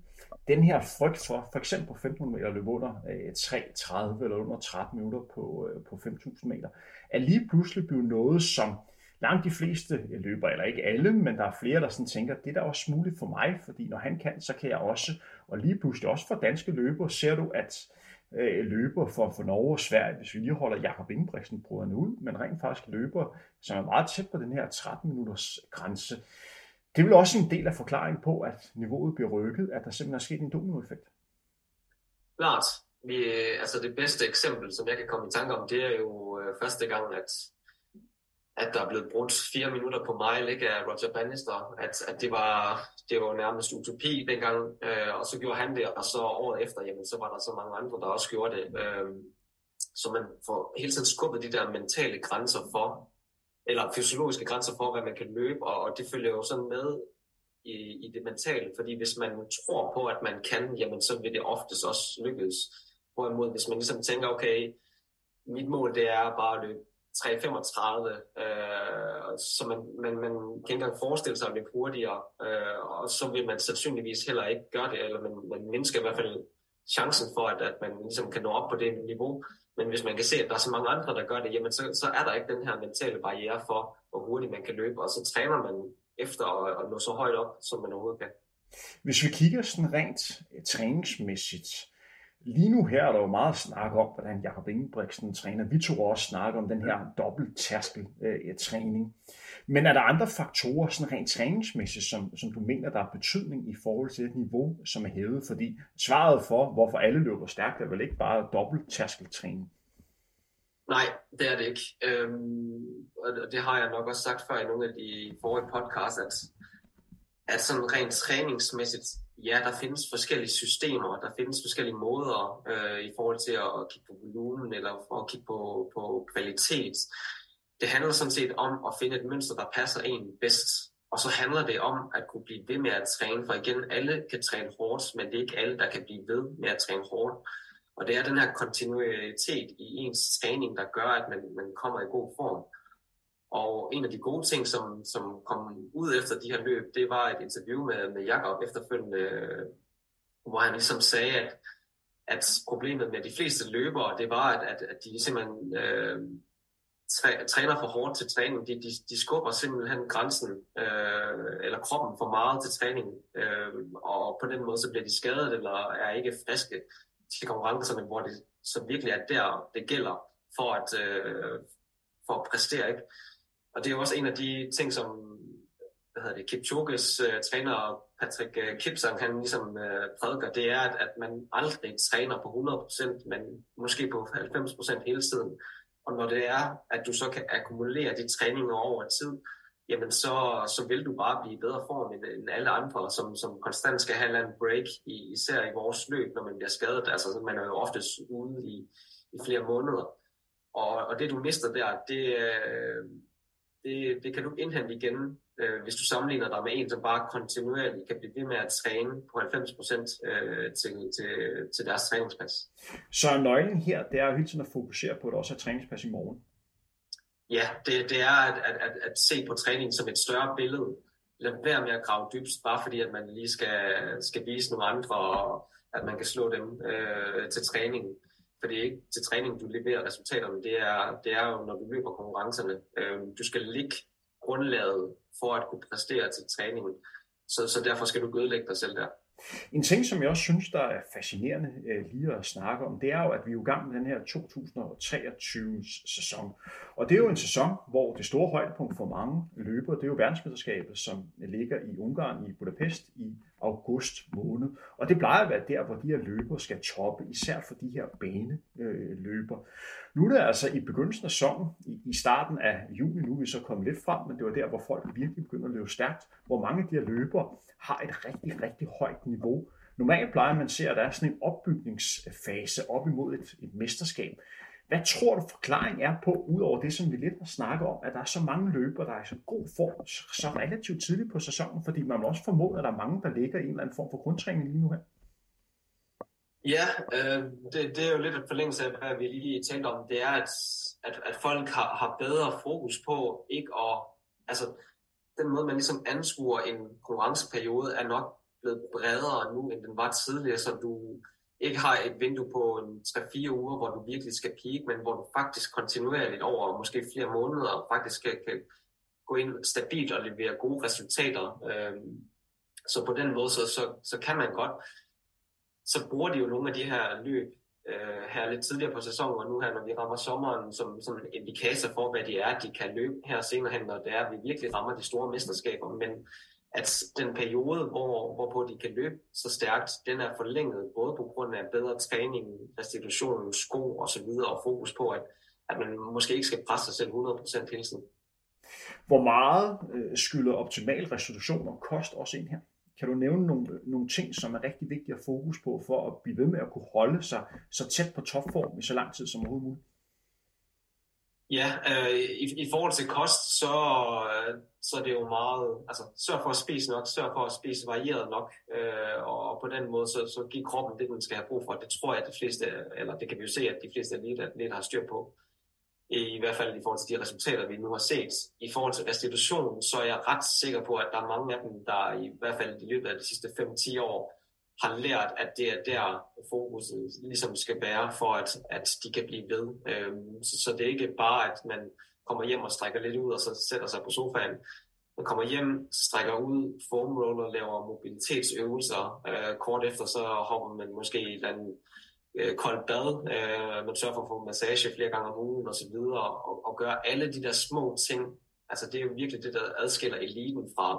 Speaker 1: den her frygt for, for eksempel på 1500 meter løb under øh, 3.30 eller under 13 minutter på, øh, på 5.000 meter, er lige pludselig blevet noget, som langt de fleste øh, løber, eller ikke alle, men der er flere, der sådan tænker, det er da også muligt for mig, fordi når han kan, så kan jeg også. Og lige pludselig også for danske løbere ser du, at øh, løber for, for Norge og Sverige, hvis vi lige holder Jakob Ingebrigtsen brødrene ud, men rent faktisk løber, som er meget tæt på den her 13 minutters grænse. Det er vel også en del af forklaringen på, at niveauet bliver rykket, at der simpelthen er sket en dominoeffekt.
Speaker 2: Klart. Vi, øh, altså det bedste eksempel, som jeg kan komme i tanke om, det er jo øh, første gang, at at der er blevet brugt fire minutter på mig ikke, af Roger Bannister, at, at det, var, det var nærmest utopi dengang, øh, og så gjorde han det, og så året efter, jamen, så var der så mange andre, der også gjorde det. Øh, så man får hele tiden skubbet de der mentale grænser for, eller fysiologiske grænser for, hvad man kan løbe, og, og det følger jo sådan med i, i det mentale, fordi hvis man tror på, at man kan, jamen så vil det oftest også lykkes. Hvorimod hvis man ligesom tænker, okay, mit mål det er bare at løbe 3.35, øh, så man, man, man kan ikke engang forestille sig at løbe hurtigere, øh, og så vil man sandsynligvis heller ikke gøre det, eller man, man mindsker i hvert fald chancen for, at, at man ligesom kan nå op på det niveau. Men hvis man kan se, at der er så mange andre, der gør det, jamen så, så er der ikke den her mentale barriere for, hvor hurtigt man kan løbe, og så træner man efter at, at nå så højt op, som man overhovedet kan.
Speaker 1: Hvis vi kigger sådan rent træningsmæssigt, Lige nu her er der jo meget snak om, hvordan Jakob Ingebrigtsen træner. Vi to også snakke om den her dobbelt tærskel øh, træning. Men er der andre faktorer, sådan rent træningsmæssigt, som, som du mener, der er betydning i forhold til det niveau, som er hævet? Fordi svaret for, hvorfor alle løber stærkt, er vel ikke bare dobbelt tærskeltræning?
Speaker 2: Nej, det er det ikke. Øhm, og det har jeg nok også sagt før i nogle af de forrige podcasts, at, at sådan rent træningsmæssigt, ja, der findes forskellige systemer, der findes forskellige måder øh, i forhold til at kigge på volumen eller for at kigge på, på kvalitet. Det handler sådan set om at finde et mønster, der passer en bedst. Og så handler det om at kunne blive ved med at træne, for igen, alle kan træne hårdt, men det er ikke alle, der kan blive ved med at træne hårdt. Og det er den her kontinuitet i ens træning, der gør, at man, man kommer i god form. Og en af de gode ting, som, som kom ud efter de her løb, det var et interview med, med Jakob efterfølgende, hvor han ligesom sagde, at, at problemet med de fleste løbere, det var, at, at, at de simpelthen øh, træner for hårdt til træning. De, de, de skubber simpelthen grænsen, øh, eller kroppen for meget til træning, øh, og på den måde så bliver de skadet, eller er ikke friske til konkurrencerne, hvor det så virkelig er der, det gælder for at, øh, for at præstere. Ikke? Og det er jo også en af de ting, som hvad hedder det, Kipchoges uh, træner Patrick uh, Kipsang, han ligesom uh, prædiker, det er, at, at man aldrig træner på 100%, men måske på 90% hele tiden. Og når det er, at du så kan akkumulere de træninger over tid, jamen så, så vil du bare blive i bedre form end, end alle andre, som, som konstant skal have en break, i, især i vores løb, når man bliver skadet. Altså man er jo oftest ude i, i flere måneder. Og, og det du mister der, det, øh, det, det kan du indhente igen, øh, hvis du sammenligner dig med en, som bare kontinuerligt kan blive ved med at træne på 90% øh, til, til, til deres træningspas.
Speaker 1: Så nøglen her, det er hele tiden at fokusere på, at der også er træningspas i morgen.
Speaker 2: Ja, det, det er at, at, at, at se på træningen som et større billede. Lad være med at grave dybst, bare fordi at man lige skal, skal vise nogle andre, og at man kan slå dem øh, til træningen. For det er ikke til træning, du leverer resultaterne. Det er, det er jo, når du løber konkurrencerne. Øh, du skal ligge grundlaget for at kunne præstere til træningen. Så, så derfor skal du ødelægge dig selv der.
Speaker 1: En ting, som jeg også synes, der er fascinerende øh, lige at snakke om, det er jo, at vi er i gang med den her 2023-sæson. Og det er jo en sæson, hvor det store højdepunkt for mange løbere, det er jo verdensmesterskabet, som ligger i Ungarn i Budapest i august måned. Og det plejer at være der, hvor de her løbere skal toppe, især for de her baneløber. Nu er det altså i begyndelsen af sommeren, i starten af juni, nu er vi så kommet lidt frem, men det var der, hvor folk virkelig begynder at løbe stærkt, hvor mange af de her løbere har et rigtig, rigtig højt niveau. Normalt plejer man at se, at der er sådan en opbygningsfase op imod et, et mesterskab. Hvad tror du forklaringen er på, udover det, som vi lidt har snakket om, at der er så mange løbere, der er i så god form så relativt tidligt på sæsonen, fordi man må også formode, at der er mange, der ligger i en eller anden form for grundtræning lige nu her?
Speaker 2: Ja, øh, det, det er jo lidt et forlængelse af, hvad vi lige talte om. Det er, at, at, at folk har, har bedre fokus på ikke at... Altså, den måde, man ligesom anskuer en konkurrenceperiode, er nok blevet bredere nu, end den var tidligere, så du ikke har et vindue på 3-4 uger, hvor du virkelig skal peak, men hvor du faktisk kontinuerligt over måske flere måneder faktisk kan, kan gå ind stabilt og levere gode resultater. Øhm, så på den måde, så, så, så kan man godt. Så bruger de jo nogle af de her løb øh, her lidt tidligere på sæsonen, og nu her, når vi rammer sommeren, som, som en indikator for, hvad det er, de kan løbe her senere hen, når det er, at vi virkelig rammer de store mesterskaber. Men at den periode, hvor, hvorpå de kan løbe så stærkt, den er forlænget, både på grund af bedre træning, restitution, sko og så videre, og fokus på, at, at man måske ikke skal presse sig selv 100% hele tiden.
Speaker 1: Hvor meget øh, skylder optimal restitution og kost også ind her? Kan du nævne nogle, nogle ting, som er rigtig vigtige at fokus på, for at blive ved med at kunne holde sig så tæt på topform i så lang tid som overhovedet muligt?
Speaker 2: Ja, øh, i, i forhold til kost, så, øh, så er det jo meget, altså sørg for at spise nok, sørg for at spise varieret nok, øh, og på den måde, så, så giver kroppen det, den skal have brug for. Det tror jeg, at de fleste, eller det kan vi jo se, at de fleste lidt har styr på. I, I hvert fald i forhold til de resultater, vi nu har set. I forhold til restitution, så er jeg ret sikker på, at der er mange af dem, der i hvert fald i løbet af de sidste 5-10 år, har lært, at det er der fokuset ligesom skal være, for at, at de kan blive ved. Øhm, så, så det er ikke bare, at man kommer hjem og strækker lidt ud, og så sætter sig på sofaen. Man kommer hjem, strækker ud, foam roller, laver mobilitetsøvelser. Øh, kort efter så hopper man måske i et eller andet øh, koldt bad. Øh, man sørger for at få massage flere gange om ugen osv. Og, og, og gør alle de der små ting. Altså det er jo virkelig det, der adskiller eliten fra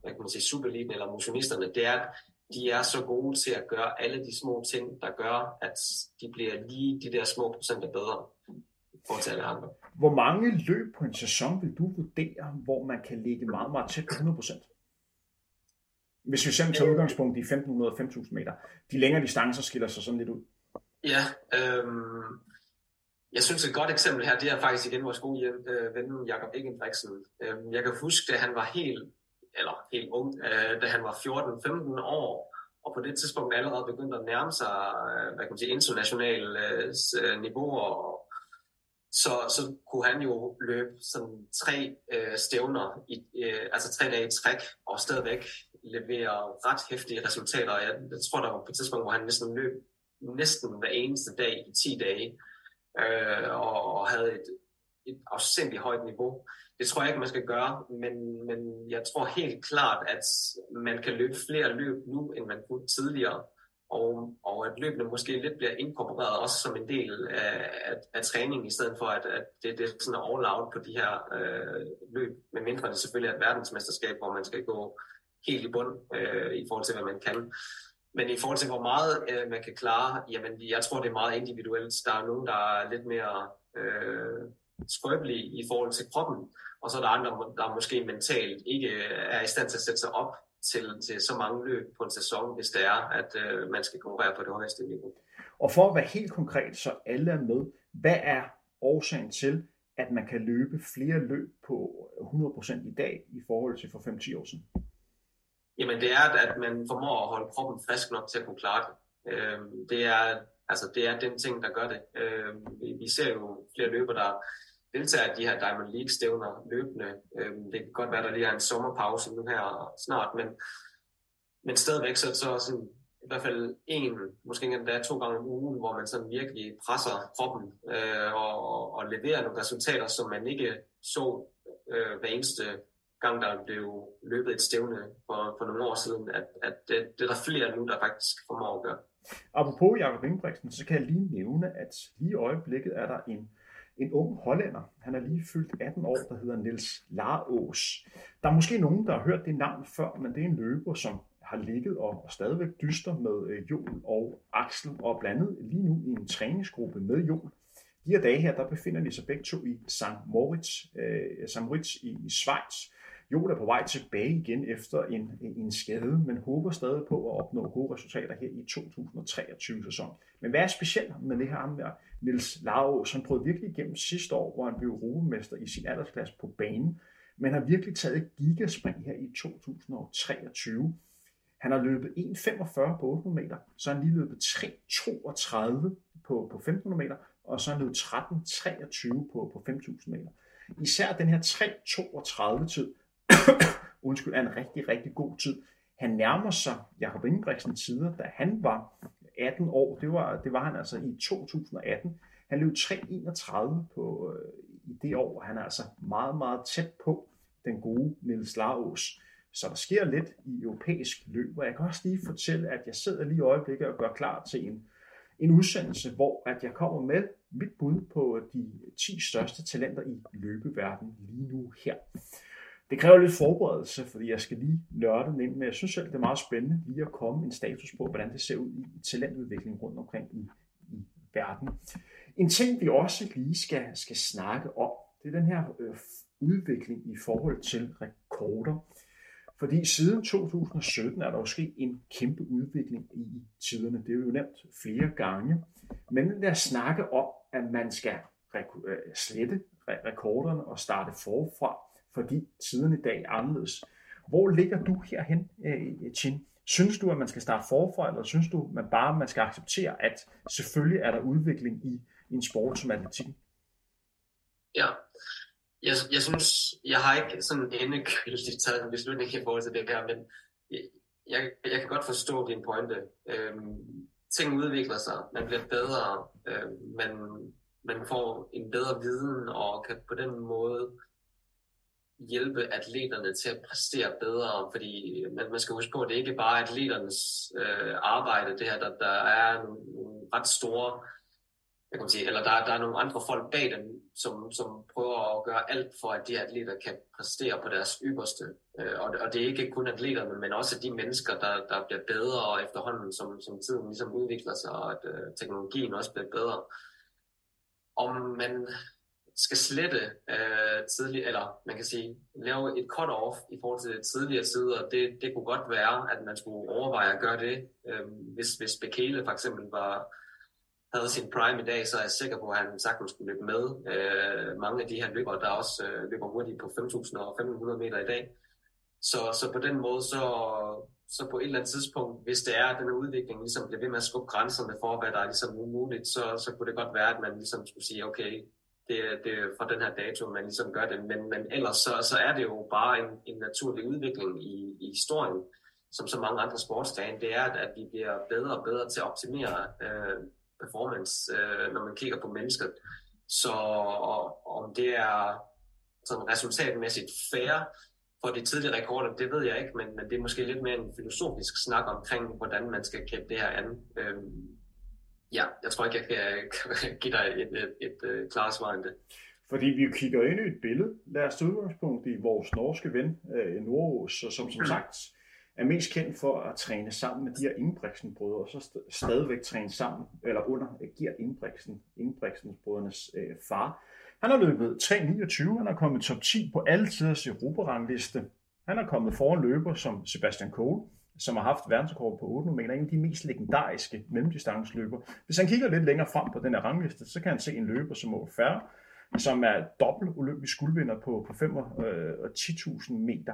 Speaker 2: hvad kan man sige, supereliten eller motionisterne. Det er, at de er så gode til at gøre alle de små ting, der gør, at de bliver lige de der små procenter bedre for til alle andre.
Speaker 1: Hvor mange løb på en sæson vil du vurdere, hvor man kan ligge meget, meget tæt på 100%? Hvis vi selv tager udgangspunkt i 1500 og 5000 meter. De længere distancer skiller sig sådan lidt ud.
Speaker 2: Ja, øhm, jeg synes et godt eksempel her, det er faktisk igen vores gode øh, ven Jakob Ingebrigtsen. Øhm, jeg kan huske, da han var helt eller helt ung, øh, da han var 14-15 år, og på det tidspunkt allerede begyndte at nærme sig øh, hvad kan man sige, internationale øh, niveauer. Så, så kunne han jo løbe sådan tre øh, stævner, i, øh, altså tre dage i træk, og stadigvæk levere ret hæftige resultater. Jeg, jeg tror, der var på et tidspunkt, hvor han næsten løb næsten hver eneste dag i 10 dage, øh, og, og havde et, et afsindigt højt niveau. Det tror jeg ikke, man skal gøre, men, men jeg tror helt klart, at man kan løbe flere løb nu, end man kunne tidligere. Og, og at løbene måske lidt bliver inkorporeret også som en del af, af, af træningen, i stedet for at, at det, det er sådan all out på de her øh, løb, med mindre det selvfølgelig er et verdensmesterskab, hvor man skal gå helt i bund øh, i forhold til, hvad man kan. Men i forhold til, hvor meget øh, man kan klare, jamen jeg tror, det er meget individuelt. Der er nogen, der er lidt mere øh, skrøbelige i forhold til kroppen, og så er der andre, der måske mentalt ikke er i stand til at sætte sig op til, til så mange løb på en sæson, hvis det er, at øh, man skal konkurrere på det højeste niveau.
Speaker 1: Og for at være helt konkret, så alle er med, hvad er årsagen til, at man kan løbe flere løb på 100% i dag i forhold til for 5-10 år siden?
Speaker 2: Jamen det er, at man formår at holde kroppen frisk nok til at kunne klare det. Øhm, det, er, altså, det er den ting, der gør det. Øhm, vi ser jo flere løber, der deltager i de her Diamond League-stævner løbende. Øhm, det kan godt være, der lige er en sommerpause nu her snart, men, men stadigvæk så, så sådan, i hvert fald en, måske endda to gange om ugen, hvor man sådan virkelig presser kroppen øh, og, og leverer nogle resultater, som man ikke så øh, hver eneste gang, der blev løbet et stævne for, for nogle år siden, at, at det, det er der flere nu, der faktisk formår at gøre.
Speaker 1: Apropos Jakob Ingebrigtsen, så kan jeg lige nævne, at lige i øjeblikket er der en, en ung hollænder. Han er lige fyldt 18 år, der hedder Niels Larås. Der er måske nogen, der har hørt det navn før, men det er en løber, som har ligget og, og stadigvæk dyster med øh, og Axel, og blandet lige nu i en træningsgruppe med Jon. De her dage her, der befinder de sig begge to i St. Moritz, øh, St. Moritz i, i Schweiz. Jon er på vej tilbage igen efter en, en skade, men håber stadig på at opnå gode resultater her i 2023-sæsonen. Men hvad er specielt med det her med Nils Lau, Han prøvede virkelig igennem sidste år, hvor han blev europamester i sin aldersklasse på banen, men har virkelig taget et gigaspring her i 2023. Han har løbet 1,45 på 800 meter, så har han lige løbet 3,32 på, på 1500 meter, og så har han løbet 13,23 på, på 5.000 meter. Især den her 3,32 tid, undskyld, er en rigtig, rigtig god tid. Han nærmer sig Jakob Ingebrigtsen tider, da han var 18 år. Det var, det var han altså i 2018. Han løb 3,31 på, øh, i det år, og han er altså meget, meget tæt på den gode Niels Laros. Så der sker lidt i europæisk løb, og jeg kan også lige fortælle, at jeg sidder lige i øjeblikket og gør klar til en, en udsendelse, hvor at jeg kommer med mit bud på de 10 største talenter i løbeverdenen lige nu her. Det kræver lidt forberedelse, fordi jeg skal lige nørde den ind, men jeg synes selv, det er meget spændende lige at komme en status på, hvordan det ser ud i talentudvikling rundt omkring i, i verden. En ting, vi også lige skal, skal snakke om, det er den her øh, udvikling i forhold til rekorder. Fordi siden 2017 er der jo sket en kæmpe udvikling i tiderne. Det er jo nemt flere gange. Men den der snakke om, at man skal øh, slette rekorderne og starte forfra, fordi tiden i dag er anderledes. Hvor ligger du herhen, øh, Chin? Synes du, at man skal starte forfra, eller synes du, at man bare man skal acceptere, at selvfølgelig er der udvikling i, i en sport som atletikken?
Speaker 2: Ja, jeg, jeg synes, jeg har ikke sådan endegyldigt taget en beslutning i forhold til det her, men jeg, jeg kan godt forstå din pointe. Øhm, ting udvikler sig, man bliver bedre, øhm, man, man får en bedre viden og kan på den måde hjælpe atleterne til at præstere bedre, fordi man, man skal huske på, at det ikke bare er atleternes øh, arbejde, det her, der, der er nogle, nogle ret store jeg kan sige, eller der, der er nogle andre folk bag dem, som, som prøver at gøre alt for, at de atleter kan præstere på deres ypperste. Øh, og, og det er ikke kun atleterne, men også de mennesker, der, der bliver bedre efterhånden, som, som tiden ligesom udvikler sig, og at øh, teknologien også bliver bedre. Om man skal slette øh, tidligt, eller man kan sige, lave et cut-off i forhold til tidligere tider, det, det kunne godt være, at man skulle overveje at gøre det, øh, hvis, hvis Bekele for eksempel var havde sin prime i dag, så er jeg sikker på, at han sagtens skulle løbe med. Øh, mange af de her løbere, der også øh, løber hurtigt på 5.000 og 1.500 meter i dag. Så, så på den måde, så, så på et eller andet tidspunkt, hvis det er, at den udvikling ligesom bliver ved med at skubbe grænserne for, hvad der er ligesom umuligt, så, så kunne det godt være, at man ligesom skulle sige, okay, det, det er fra den her dato, man ligesom gør det. Men, men ellers så, så er det jo bare en, en naturlig udvikling i, i historien, som så mange andre sportsdage. det er, at vi bliver bedre og bedre til at optimere øh, performance, øh, når man kigger på mennesket. Så og, om det er sådan resultatmæssigt fair for de tidlige rekorder, det ved jeg ikke, men, men det er måske lidt mere en filosofisk snak omkring, hvordan man skal kæmpe det her an. Øh, ja, jeg tror ikke, jeg kan give dig et, et, et, øh, et, klart svar end det.
Speaker 1: Fordi vi kigger ind i et billede. Lad os tage udgangspunkt i vores norske ven, øh, Nordås, som som sagt er mest kendt for at træne sammen med de her Ingebrigtsen-brødre, og så stadigvæk træne sammen, eller under øh, Gert Ingebrigtsen, Ingebrigtsen-brødrenes øh, far. Han har løbet 3.29, han har kommet top 10 på alle tiders Europa-rangliste. Han er kommet foran løber som Sebastian Kohl, som har haft verdensrekord på 8 meter, en af de mest legendariske mellemdistanceløber. Hvis han kigger lidt længere frem på den her rangliste, så kan han se en løber som Mo Færre, som er dobbelt olympisk guldvinder på, på 5 og, øh, og 10.000 meter.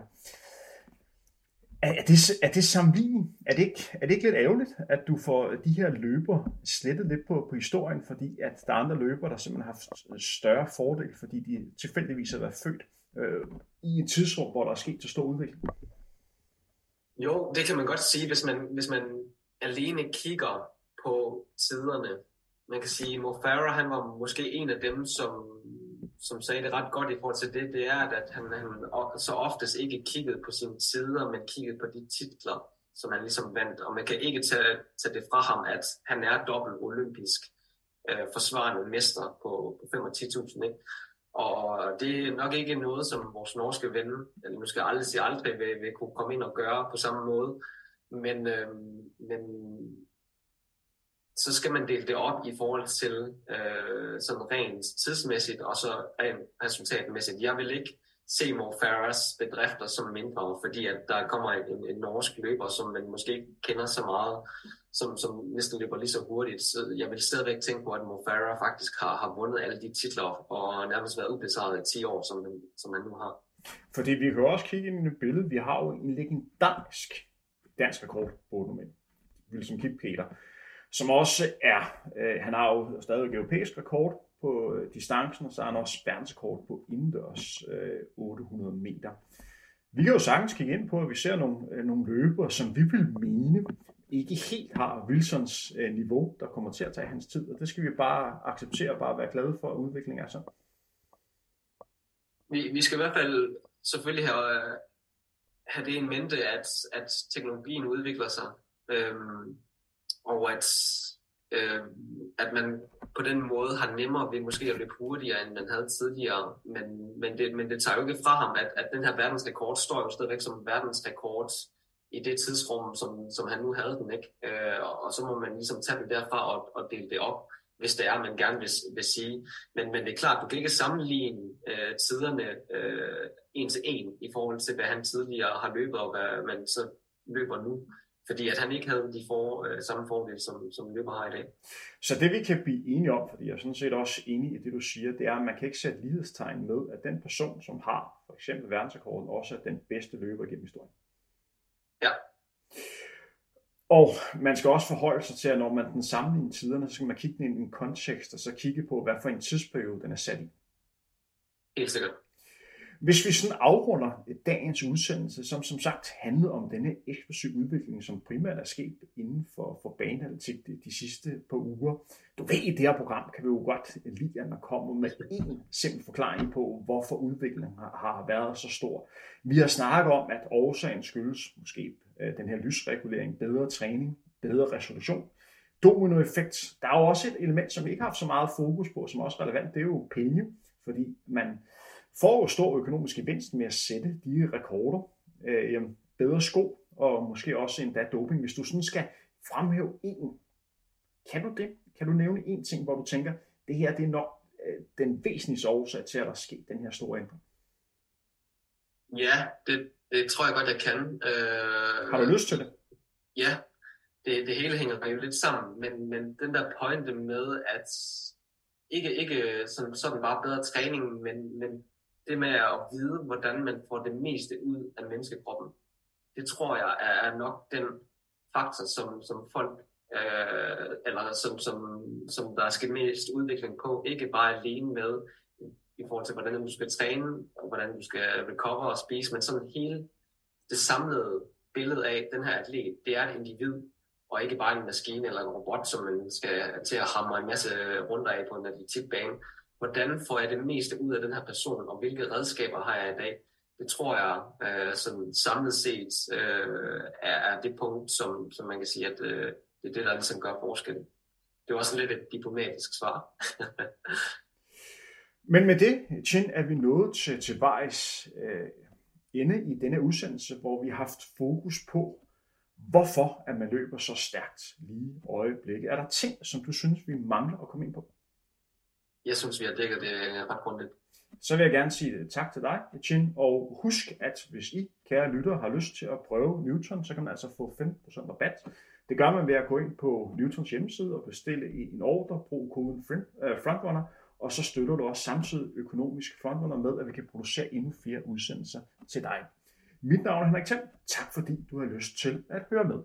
Speaker 1: Er, er, det, er det sammenligning? Er det, ikke, er det ikke lidt ærgerligt, at du får de her løber slettet lidt på, på historien, fordi at der er andre løber, der simpelthen har haft større fordel, fordi de tilfældigvis har været født øh, i et tidsrum, hvor der er sket så stor udvikling?
Speaker 2: Jo, det kan man godt sige, hvis man, hvis man alene kigger på siderne. Man kan sige, Mo Farah, han var måske en af dem, som som sagde det ret godt i forhold til det, det er, at han, han så oftest ikke kiggede på sine sider, men kiggede på de titler, som han ligesom vandt. Og man kan ikke tage, tage det fra ham, at han er dobbelt olympisk øh, forsvarende mester på, på 5 og 10.000. Ikke? Og det er nok ikke noget, som vores norske ven, eller nu skal jeg aldrig sige aldrig, vil, vil kunne komme ind og gøre på samme måde. Men, øh, men så skal man dele det op i forhold til øh, sådan rent tidsmæssigt og så rent resultatmæssigt. Jeg vil ikke Seymour Mo bedrifter som mindre, fordi at der kommer en, en norsk løber, som man måske ikke kender så meget, som, som næsten løber lige så hurtigt. Så jeg vil stadigvæk tænke på, at Mo Farah faktisk har, har vundet alle de titler og nærmest været ubesejret i 10 år, som, som han nu har.
Speaker 1: Fordi vi kan også kigge ind i et billede. Vi har jo en legendarisk dansk rekord på Wilson Kip Peter som også er, øh, han har jo stadig europæisk rekord på øh, distancen, og så har han også verdensrekord på indendørs øh, 800 meter. Vi kan jo sagtens kigge ind på, at vi ser nogle, øh, nogle løbere, som vi vil mene ikke helt har Wilsons øh, niveau, der kommer til at tage hans tid, og det skal vi bare acceptere og bare være glade for, at udviklingen er så.
Speaker 2: Vi, vi skal i hvert fald selvfølgelig have, øh, have det i mente, at, at teknologien udvikler sig. Øhm, og at, øhm, at man på den måde har nemmere ved måske at løbe hurtigere, end man havde tidligere. Men, men, det, men det tager jo ikke fra ham, at, at den her verdensrekord står jo stadigvæk som verdensrekord i det tidsrum, som, som han nu havde den. ikke. Øh, og så må man ligesom tage det derfra og, og dele det op, hvis det er, man gerne vil, vil sige. Men, men det er klart, du kan ikke sammenligne øh, tiderne øh, en til en i forhold til, hvad han tidligere har løbet, og hvad man så løber nu fordi at han ikke havde de for, øh, samme fordele, som, som løber har i dag.
Speaker 1: Så det vi kan blive enige om, fordi jeg er sådan set også enig i det, du siger, det er, at man kan ikke sætte lighedstegn med, at den person, som har for eksempel verdensrekorden, også er den bedste løber gennem historien.
Speaker 2: Ja.
Speaker 1: Og man skal også forholde sig til, at når man den sammenligner tiderne, så skal man kigge ind i en kontekst, og så kigge på, hvad for en tidsperiode den er sat i.
Speaker 2: Helt sikkert.
Speaker 1: Hvis vi sådan afrunder dagens udsendelse, som som sagt handlede om denne eksplosive udvikling, som primært er sket inden for, for baneanalitik de, de sidste par uger. Du ved, i det her program kan vi jo godt lide, at man kommer med en simpel forklaring på, hvorfor udviklingen har, har været så stor. Vi har snakket om, at årsagen skyldes måske øh, den her lysregulering, bedre træning, bedre resolution, dominoeffekt. Der er jo også et element, som vi ikke har haft så meget fokus på, som er også relevant, det er jo penge, fordi man stor økonomisk gevinst med at sætte de rekorder. Øh, bedre sko, og måske også endda doping. Hvis du sådan skal fremhæve en, kan du det? Kan du nævne en ting, hvor du tænker, det her det er nok øh, den væsentligste årsag til, at der er sket den her store ændring?
Speaker 2: Ja, det, det tror jeg godt, jeg kan.
Speaker 1: Øh, Har du lyst til det?
Speaker 2: Ja, det, det hele hænger jo lidt sammen, men, men den der pointe med, at ikke, ikke sådan, sådan bare bedre træning, men, men det med at vide, hvordan man får det meste ud af menneskekroppen, det tror jeg er nok den faktor, som, som folk, øh, eller som, som, som der skal mest udvikling på, ikke bare alene med i forhold til, hvordan du skal træne, og hvordan du skal recover og spise, men sådan hele det samlede billede af den her atlet, det er et individ, og ikke bare en maskine eller en robot, som man skal til at hamre en masse runder af på en atletikbane hvordan får jeg det meste ud af den her person, og hvilke redskaber har jeg i dag? Det tror jeg øh, sådan samlet set øh, er, er det punkt, som, som man kan sige, at øh, det er det, der ligesom gør forskellen. Det var sådan lidt et diplomatisk svar.
Speaker 1: Men med det, Chin, er vi nået til, til vejs øh, ende i denne udsendelse, hvor vi har haft fokus på, hvorfor at man løber så stærkt lige øjeblikket. Er der ting, som du synes, vi mangler at komme ind på?
Speaker 2: Jeg synes, vi har dækket det øh, ret grundigt.
Speaker 1: Så vil jeg gerne sige øh, tak til dig, Chin, og husk, at hvis I, kære lyttere, har lyst til at prøve Newton, så kan man altså få 15% rabat. Det gør man ved at gå ind på Newtons hjemmeside og bestille en ordre, brug koden øh, Frontrunner, og så støtter du også samtidig økonomisk Frontrunner med, at vi kan producere endnu flere udsendelser til dig. Mit navn er Henrik Thiem. Tak fordi du har lyst til at høre med.